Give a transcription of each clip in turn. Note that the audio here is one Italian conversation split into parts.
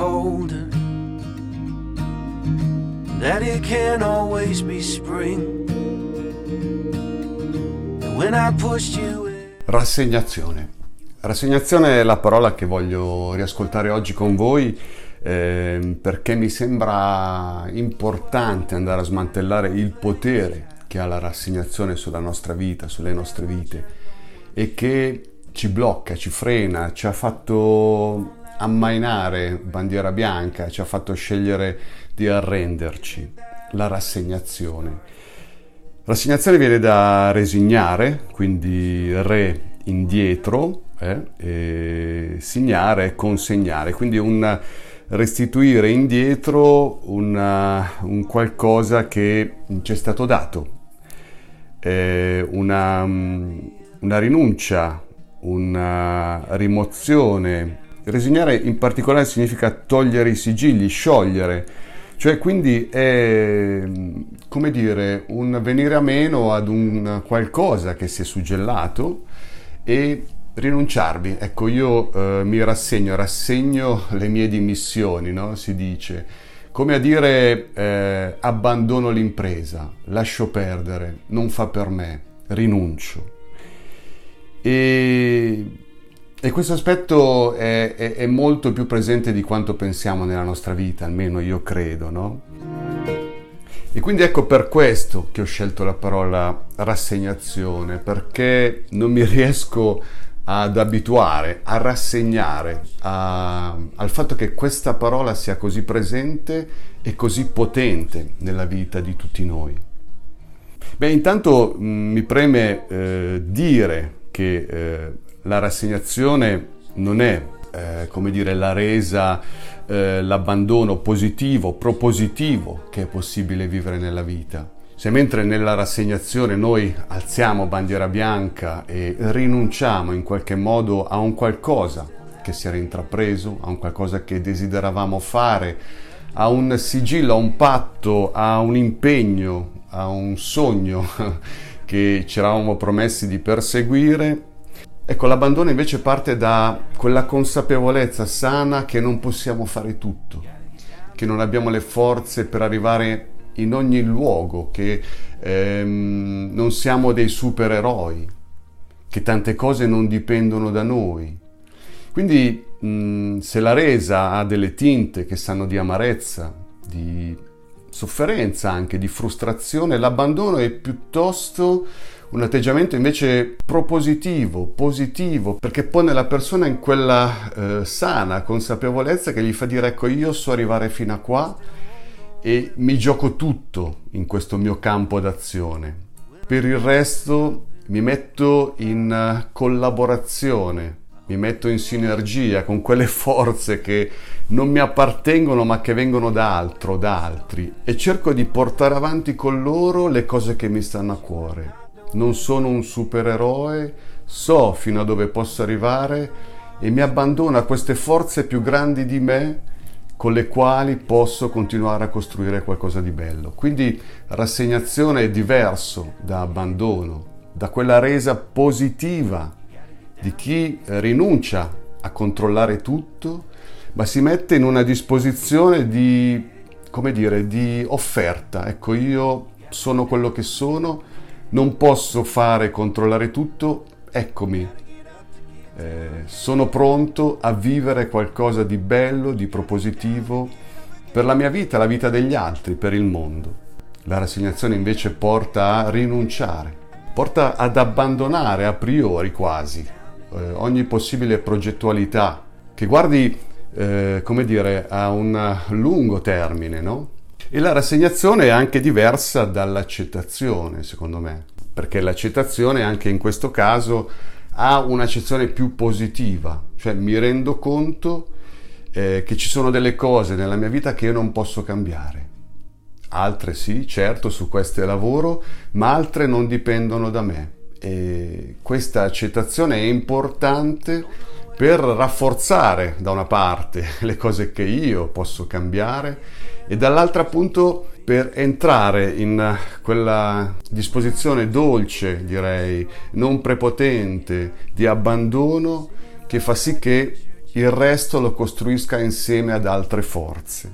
colder, that it can't always be spring. When I pushed you in, Rassegnazione. Rassegnazione è la parola che voglio riascoltare oggi con voi eh, perché mi sembra importante andare a smantellare il potere che ha la rassegnazione sulla nostra vita, sulle nostre vite e che ci blocca, ci frena, ci ha fatto ammainare bandiera bianca, ci ha fatto scegliere di arrenderci. La rassegnazione. Rassegnazione viene da resignare, quindi re indietro, eh, e signare, consegnare, quindi un restituire indietro una, un qualcosa che ci è stato dato, eh, una, una rinuncia, una rimozione. Resignare in particolare significa togliere i sigilli, sciogliere, cioè quindi è come dire un venire a meno ad un qualcosa che si è suggellato e rinunciarvi. Ecco, io eh, mi rassegno, rassegno le mie dimissioni, no? Si dice. Come a dire eh, abbandono l'impresa, lascio perdere, non fa per me, rinuncio. E, e questo aspetto è, è, è, molto più presente di quanto pensiamo nella nostra vita, almeno io credo, no? E quindi ecco per questo che ho scelto la parola rassegnazione, perché non mi riesco ad abituare, a rassegnare a, al fatto che questa parola sia così presente e così potente nella vita di tutti noi. Beh, intanto mh, mi preme eh, dire che eh, la rassegnazione non è, eh, come dire, la resa, eh, l'abbandono positivo, propositivo che è possibile vivere nella vita. Se mentre nella rassegnazione noi alziamo bandiera bianca e rinunciamo in qualche modo a un qualcosa che si era intrapreso, a un qualcosa che desideravamo fare, a un sigillo, a un patto, a un impegno, a un sogno che ci eravamo promessi di perseguire, Ecco, l'abbandono invece parte da quella consapevolezza sana che non possiamo fare tutto, che non abbiamo le forze per arrivare in ogni luogo, che ehm, non siamo dei supereroi, che tante cose non dipendono da noi. Quindi mh, se la resa ha delle tinte che sanno di amarezza, di sofferenza anche, di frustrazione, l'abbandono è piuttosto un atteggiamento invece propositivo, positivo, perché pone la persona in quella eh, sana consapevolezza che gli fa dire ecco io so arrivare fino a qua e mi gioco tutto in questo mio campo d'azione. Per il resto mi metto in collaborazione, mi metto in sinergia con quelle forze che non mi appartengono ma che vengono da altro, da altri e cerco di portare avanti con loro le cose che mi stanno a cuore non sono un supereroe, so fino a dove posso arrivare e mi abbandono a queste forze più grandi di me con le quali posso continuare a costruire qualcosa di bello. Quindi rassegnazione è diverso da abbandono, da quella resa positiva di chi rinuncia a controllare tutto, ma si mette in una disposizione di, come dire, di offerta. Ecco, io sono quello che sono non posso fare controllare tutto, eccomi, eh, sono pronto a vivere qualcosa di bello, di propositivo per la mia vita, la vita degli altri, per il mondo. La rassegnazione invece porta a rinunciare, porta ad abbandonare a priori quasi eh, ogni possibile progettualità che guardi, eh, come dire, a un lungo termine, no? E la rassegnazione è anche diversa dall'accettazione, secondo me, perché l'accettazione anche in questo caso ha un'accezione più positiva, cioè mi rendo conto eh, che ci sono delle cose nella mia vita che io non posso cambiare. Altre sì, certo, su queste lavoro, ma altre non dipendono da me. E questa accettazione è importante per rafforzare da una parte le cose che io posso cambiare e dall'altra appunto per entrare in quella disposizione dolce, direi, non prepotente, di abbandono che fa sì che il resto lo costruisca insieme ad altre forze.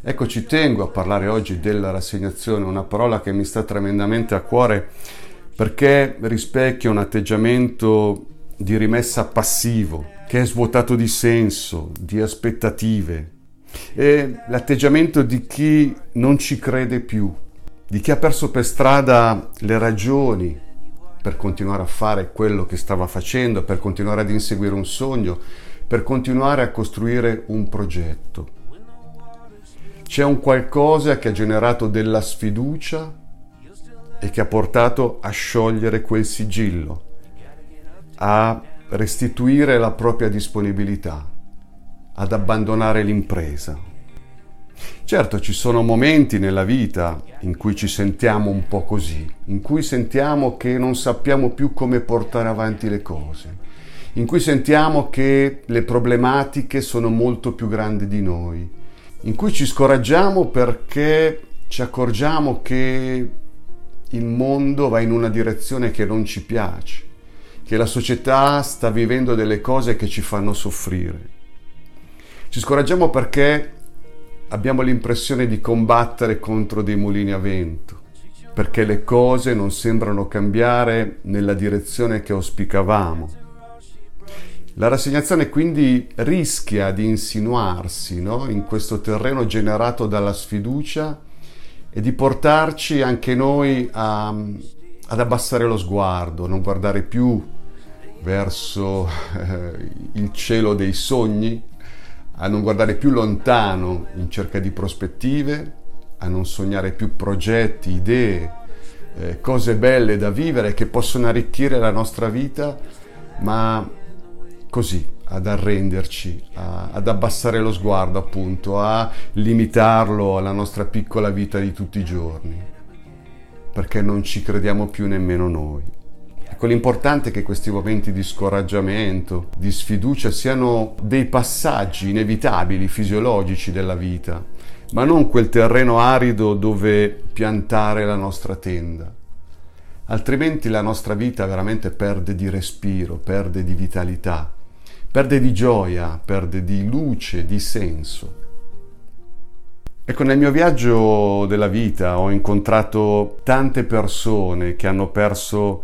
Ecco, ci tengo a parlare oggi della rassegnazione, una parola che mi sta tremendamente a cuore perché rispecchia un atteggiamento di rimessa passivo, che è svuotato di senso, di aspettative. È l'atteggiamento di chi non ci crede più, di chi ha perso per strada le ragioni per continuare a fare quello che stava facendo, per continuare ad inseguire un sogno, per continuare a costruire un progetto. C'è un qualcosa che ha generato della sfiducia e che ha portato a sciogliere quel sigillo, a restituire la propria disponibilità, ad abbandonare l'impresa. Certo, ci sono momenti nella vita in cui ci sentiamo un po' così, in cui sentiamo che non sappiamo più come portare avanti le cose, in cui sentiamo che le problematiche sono molto più grandi di noi, in cui ci scoraggiamo perché ci accorgiamo che il mondo va in una direzione che non ci piace, che la società sta vivendo delle cose che ci fanno soffrire. Ci scoraggiamo perché abbiamo l'impressione di combattere contro dei mulini a vento, perché le cose non sembrano cambiare nella direzione che auspicavamo. La rassegnazione quindi rischia di insinuarsi no? in questo terreno generato dalla sfiducia e di portarci anche noi a, ad abbassare lo sguardo, non guardare più verso eh, il cielo dei sogni, a non guardare più lontano in cerca di prospettive, a non sognare più progetti, idee, eh, cose belle da vivere che possono arricchire la nostra vita, ma così, ad arrenderci, a, ad abbassare lo sguardo appunto, a limitarlo alla nostra piccola vita di tutti i giorni, perché non ci crediamo più nemmeno noi. Ecco, l'importante è che questi momenti di scoraggiamento, di sfiducia siano dei passaggi inevitabili, fisiologici della vita, ma non quel terreno arido dove piantare la nostra tenda. Altrimenti la nostra vita veramente perde di respiro, perde di vitalità perde di gioia, perde di luce, di senso. Ecco, nel mio viaggio della vita ho incontrato tante persone che hanno perso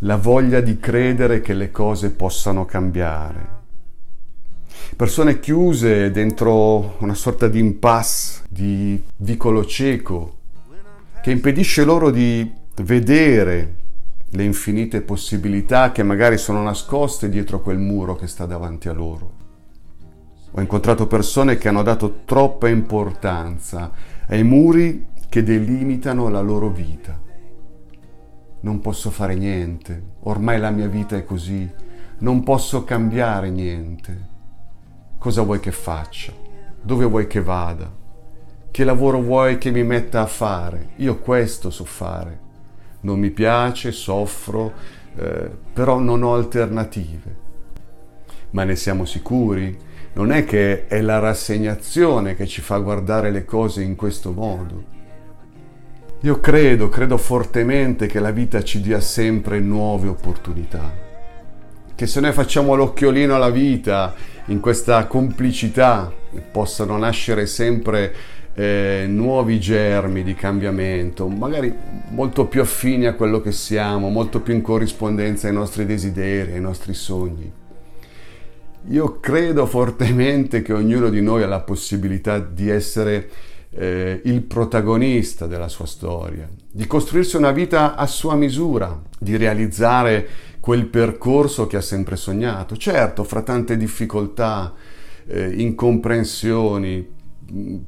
la voglia di credere che le cose possano cambiare. Persone chiuse dentro una sorta di impasse, di vicolo cieco, che impedisce loro di vedere le infinite possibilità che magari sono nascoste dietro quel muro che sta davanti a loro. Ho incontrato persone che hanno dato troppa importanza ai muri che delimitano la loro vita. Non posso fare niente, ormai la mia vita è così, non posso cambiare niente. Cosa vuoi che faccia? Dove vuoi che vada? Che lavoro vuoi che mi metta a fare? Io questo so fare non mi piace, soffro, eh, però non ho alternative. Ma ne siamo sicuri? Non è che è la rassegnazione che ci fa guardare le cose in questo modo. Io credo, credo fortemente che la vita ci dia sempre nuove opportunità. Che se noi facciamo l'occhiolino alla vita in questa complicità possano nascere sempre eh, nuovi germi di cambiamento, magari molto più affini a quello che siamo, molto più in corrispondenza ai nostri desideri, ai nostri sogni. Io credo fortemente che ognuno di noi ha la possibilità di essere eh, il protagonista della sua storia, di costruirsi una vita a sua misura, di realizzare quel percorso che ha sempre sognato. Certo, fra tante difficoltà, eh, incomprensioni,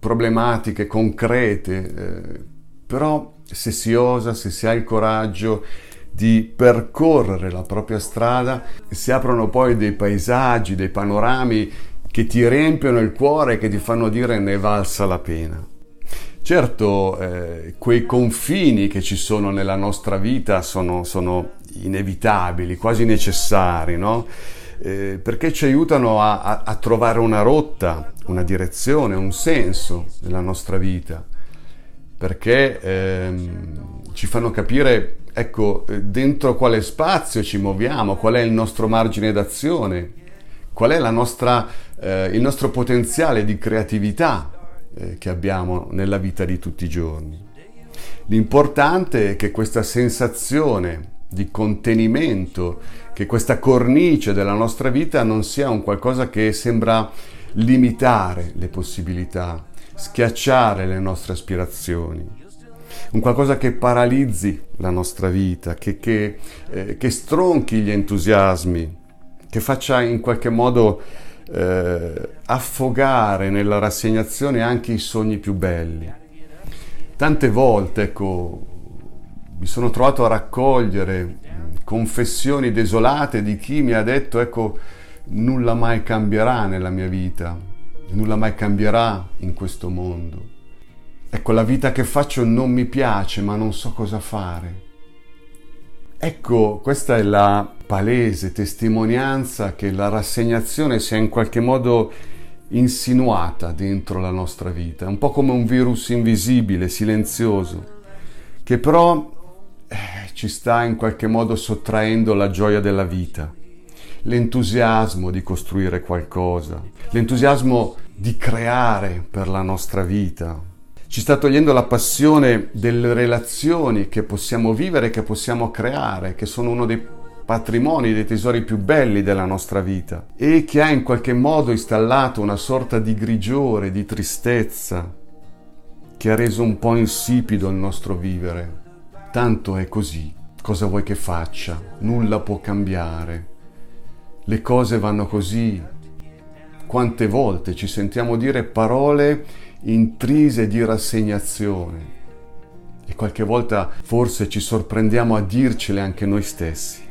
problematiche concrete, eh, però se si osa, se si ha il coraggio di percorrere la propria strada, si aprono poi dei paesaggi, dei panorami che ti riempiono il cuore e che ti fanno dire ne valsa la pena. Certo, eh, quei confini che ci sono nella nostra vita sono, sono inevitabili, quasi necessari, no? eh, perché ci aiutano a, a, a, trovare una rotta, una direzione, un senso nella nostra vita, perché ehm, ci fanno capire, ecco, dentro quale spazio ci muoviamo, qual è il nostro margine d'azione, qual è nostra, eh, il nostro potenziale di creatività eh, che abbiamo nella vita di tutti i giorni. L'importante è che questa sensazione di contenimento, che questa cornice della nostra vita non sia un qualcosa che sembra limitare le possibilità, schiacciare le nostre aspirazioni, un qualcosa che paralizzi la nostra vita, che, che, eh, che stronchi gli entusiasmi, che faccia in qualche modo eh, affogare nella rassegnazione anche i sogni più belli. Tante volte, ecco, mi sono trovato a raccogliere confessioni desolate di chi mi ha detto, ecco, nulla mai cambierà nella mia vita, nulla mai cambierà in questo mondo. Ecco, la vita che faccio non mi piace, ma non so cosa fare. Ecco, questa è la palese testimonianza che la rassegnazione sia in qualche modo insinuata dentro la nostra vita, un po' come un virus invisibile, silenzioso, che però eh, ci sta in qualche modo sottraendo la gioia della vita, l'entusiasmo di costruire qualcosa, l'entusiasmo di creare per la nostra vita, ci sta togliendo la passione delle relazioni che possiamo vivere, che possiamo creare, che sono uno dei patrimoni, dei tesori più belli della nostra vita e che ha in qualche modo installato una sorta di grigiore, di tristezza che ha reso un po' insipido il nostro vivere. Tanto è così, cosa vuoi che faccia? Nulla può cambiare. Le cose vanno così. Quante volte ci sentiamo dire parole intrise di rassegnazione e qualche volta forse ci sorprendiamo a dircele anche noi stessi.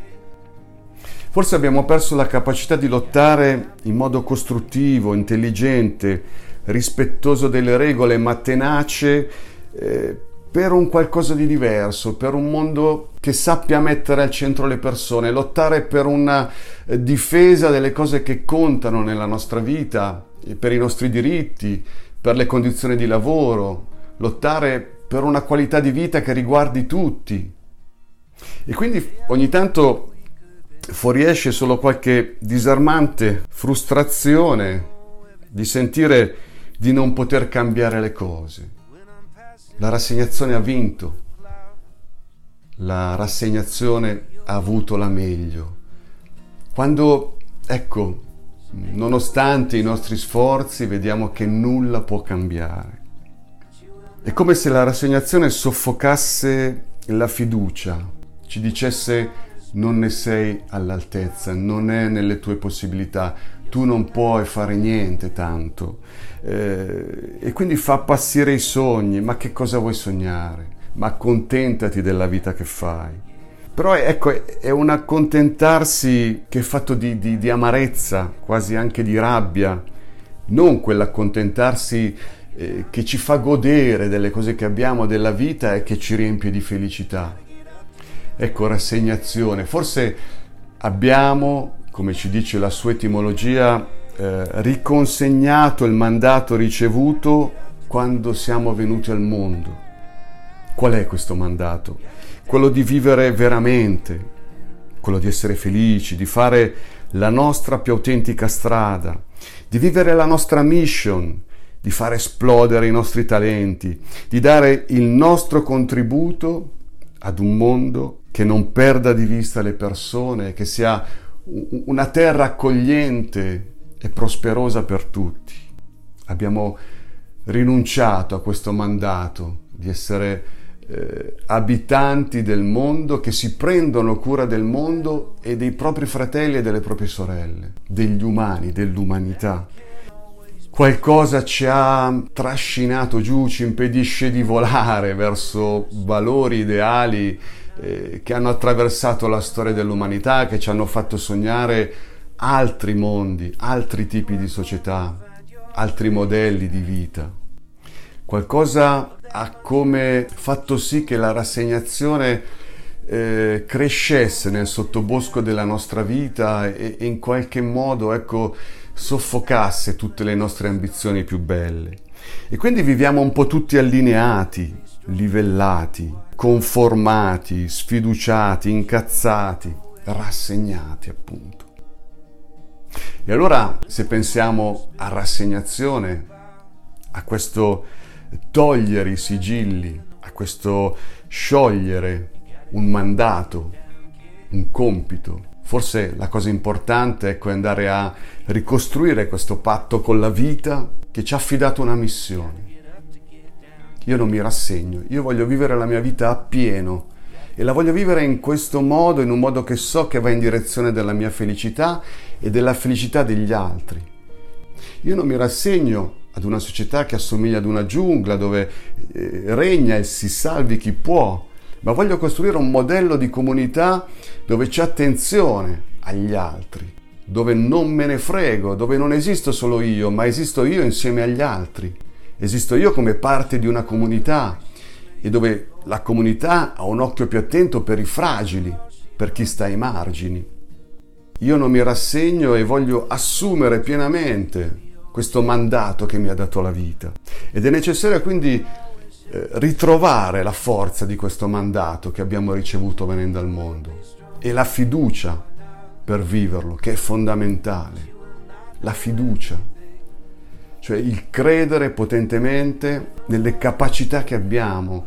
Forse abbiamo perso la capacità di lottare in modo costruttivo, intelligente, rispettoso delle regole, ma tenace eh, per un qualcosa di diverso, per un mondo che sappia mettere al centro le persone, lottare per una eh, difesa delle cose che contano nella nostra vita, per i nostri diritti, per le condizioni di lavoro, lottare per una qualità di vita che riguardi tutti. E quindi ogni tanto fuoriesce solo qualche disarmante frustrazione di sentire di non poter cambiare le cose. La rassegnazione ha vinto, la rassegnazione ha avuto la meglio. Quando, ecco, nonostante i nostri sforzi, vediamo che nulla può cambiare. È come se la rassegnazione soffocasse la fiducia, ci dicesse non ne sei all'altezza, non è nelle tue possibilità, tu non puoi fare niente tanto. Eh, e quindi fa appassire i sogni, ma che cosa vuoi sognare? Ma accontentati della vita che fai. Però ecco, è un accontentarsi che è fatto di, di, di amarezza, quasi anche di rabbia, non quell'accontentarsi eh, che ci fa godere delle cose che abbiamo, della vita e che ci riempie di felicità. Ecco, rassegnazione. Forse abbiamo, come ci dice la sua etimologia, eh, riconsegnato il mandato ricevuto quando siamo venuti al mondo. Qual è questo mandato? Quello di vivere veramente, quello di essere felici, di fare la nostra più autentica strada, di vivere la nostra mission, di far esplodere i nostri talenti, di dare il nostro contributo ad un mondo che non perda di vista le persone, che sia una terra accogliente e prosperosa per tutti. Abbiamo rinunciato a questo mandato di essere eh, abitanti del mondo che si prendono cura del mondo e dei propri fratelli e delle proprie sorelle, degli umani, dell'umanità. Qualcosa ci ha trascinato giù, ci impedisce di volare verso valori ideali eh, che hanno attraversato la storia dell'umanità, che ci hanno fatto sognare altri mondi, altri tipi di società, altri modelli di vita. Qualcosa ha come fatto sì che la rassegnazione eh, crescesse nel sottobosco della nostra vita e, e in qualche modo ecco, soffocasse tutte le nostre ambizioni più belle. E quindi viviamo un po' tutti allineati, livellati, conformati, sfiduciati, incazzati, rassegnati appunto. E allora se pensiamo a rassegnazione, a questo togliere i sigilli, a questo sciogliere un mandato, un compito, forse la cosa importante ecco, è andare a ricostruire questo patto con la vita che ci ha affidato una missione. Io non mi rassegno, io voglio vivere la mia vita appieno e la voglio vivere in questo modo, in un modo che so che va in direzione della mia felicità e della felicità degli altri. Io non mi rassegno ad una società che assomiglia ad una giungla dove eh, regna e si salvi chi può, ma voglio costruire un modello di comunità dove c'è attenzione agli altri, dove non me ne frego, dove non esisto solo io, ma esisto io insieme agli altri. Esisto io come parte di una comunità e dove la comunità ha un occhio più attento per i fragili, per chi sta ai margini. Io non mi rassegno e voglio assumere pienamente questo mandato che mi ha dato la vita. Ed è necessario quindi eh, ritrovare la forza di questo mandato che abbiamo ricevuto venendo al mondo e la fiducia per viverlo, che è fondamentale. La fiducia, cioè il credere potentemente nelle capacità che abbiamo,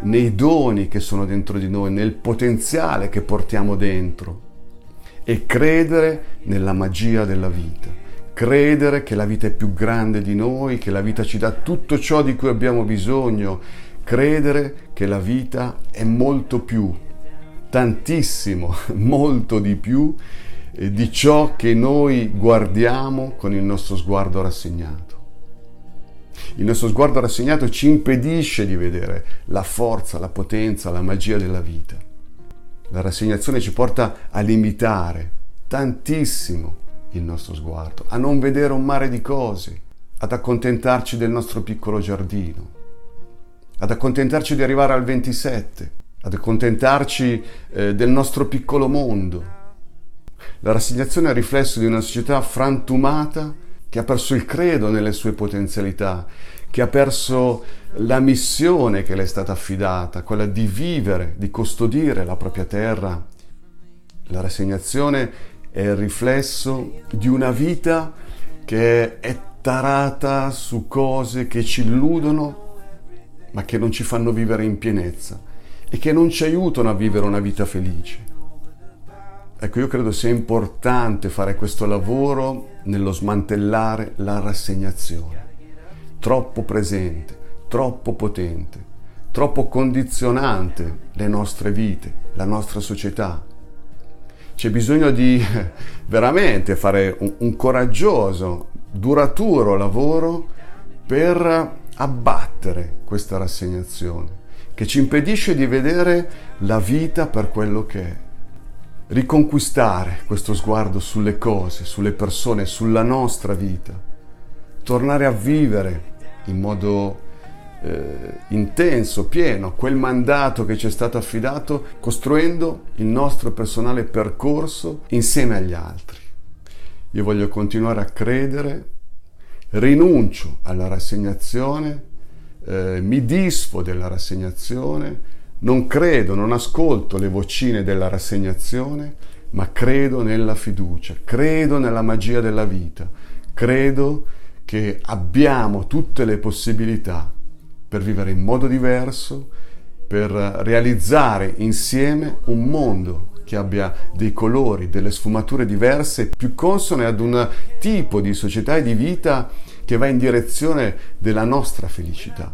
nei doni che sono dentro di noi, nel potenziale che portiamo dentro e credere nella magia della vita. Credere che la vita è più grande di noi, che la vita ci dà tutto ciò di cui abbiamo bisogno. Credere che la vita è molto più, tantissimo, molto di più eh, di ciò che noi guardiamo con il nostro sguardo rassegnato. Il nostro sguardo rassegnato ci impedisce di vedere la forza, la potenza, la magia della vita. La rassegnazione ci porta a limitare tantissimo il nostro sguardo, a non vedere un mare di cose, ad accontentarci del nostro piccolo giardino, ad accontentarci di arrivare al 27, ad accontentarci eh, del nostro piccolo mondo. La rassegnazione è il riflesso di una società frantumata che ha perso il credo nelle sue potenzialità, che ha perso la missione che le è stata affidata, quella di vivere, di custodire la propria terra. La rassegnazione è il riflesso di una vita che è tarata su cose che ci illudono, ma che non ci fanno vivere in pienezza e che non ci aiutano a vivere una vita felice. Ecco, io credo sia importante fare questo lavoro nello smantellare la rassegnazione, troppo presente, troppo potente, troppo condizionante le nostre vite, la nostra società. C'è bisogno di veramente fare un, un coraggioso, duraturo lavoro per abbattere questa rassegnazione che ci impedisce di vedere la vita per quello che è. Riconquistare questo sguardo sulle cose, sulle persone, sulla nostra vita, tornare a vivere in modo eh, intenso, pieno, quel mandato che ci è stato affidato, costruendo il nostro personale percorso insieme agli altri. Io voglio continuare a credere, rinuncio alla rassegnazione, eh, mi disfo della rassegnazione, non credo, non ascolto le vocine della rassegnazione, ma credo nella fiducia, credo nella magia della vita, credo che abbiamo tutte le possibilità per vivere in modo diverso, per realizzare insieme un mondo che abbia dei colori, delle sfumature diverse, più consone ad un tipo di società e di vita che va in direzione della nostra felicità.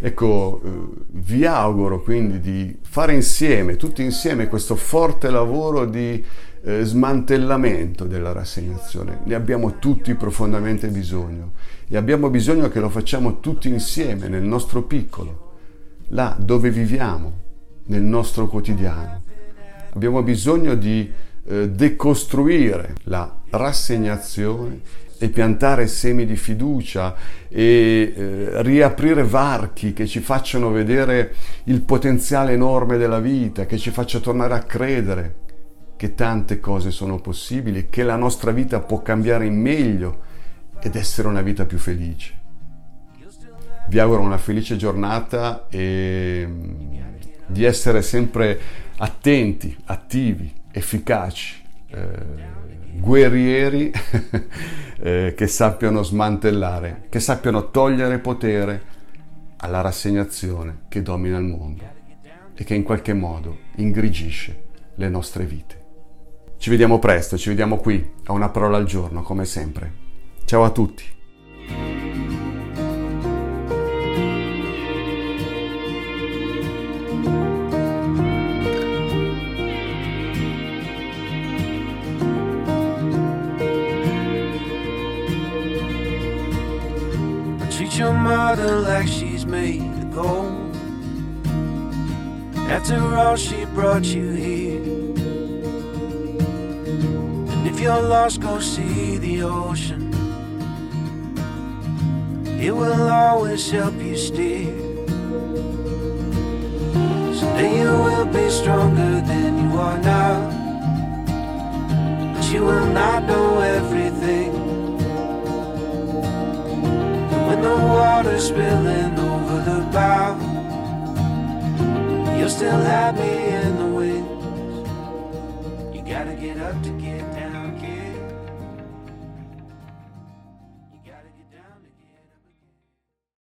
Ecco, eh, vi auguro quindi di fare insieme, tutti insieme, questo forte lavoro di eh, smantellamento della rassegnazione. Ne abbiamo tutti profondamente bisogno e abbiamo bisogno che lo facciamo tutti insieme nel nostro piccolo, là dove viviamo, nel nostro quotidiano. Abbiamo bisogno di eh, decostruire la rassegnazione e piantare semi di fiducia e eh, riaprire varchi che ci facciano vedere il potenziale enorme della vita, che ci faccia tornare a credere che tante cose sono possibili, che la nostra vita può cambiare in meglio ed essere una vita più felice. Vi auguro una felice giornata e mm, di essere sempre attenti, attivi, efficaci eh, guerrieri eh, che sappiano smantellare, che sappiano togliere potere alla rassegnazione che domina il mondo e che in qualche modo ingrigisce le nostre vite. Ci vediamo presto, ci vediamo qui a una parola al giorno, come sempre. Ciao a tutti. your mother like she's made of gold. After all, she brought you here. And if you're lost, go see the ocean. It will always help you steer. Someday you will be stronger than you are now. But you will not know everything. And when the water's spilling over the bow. You'll still have me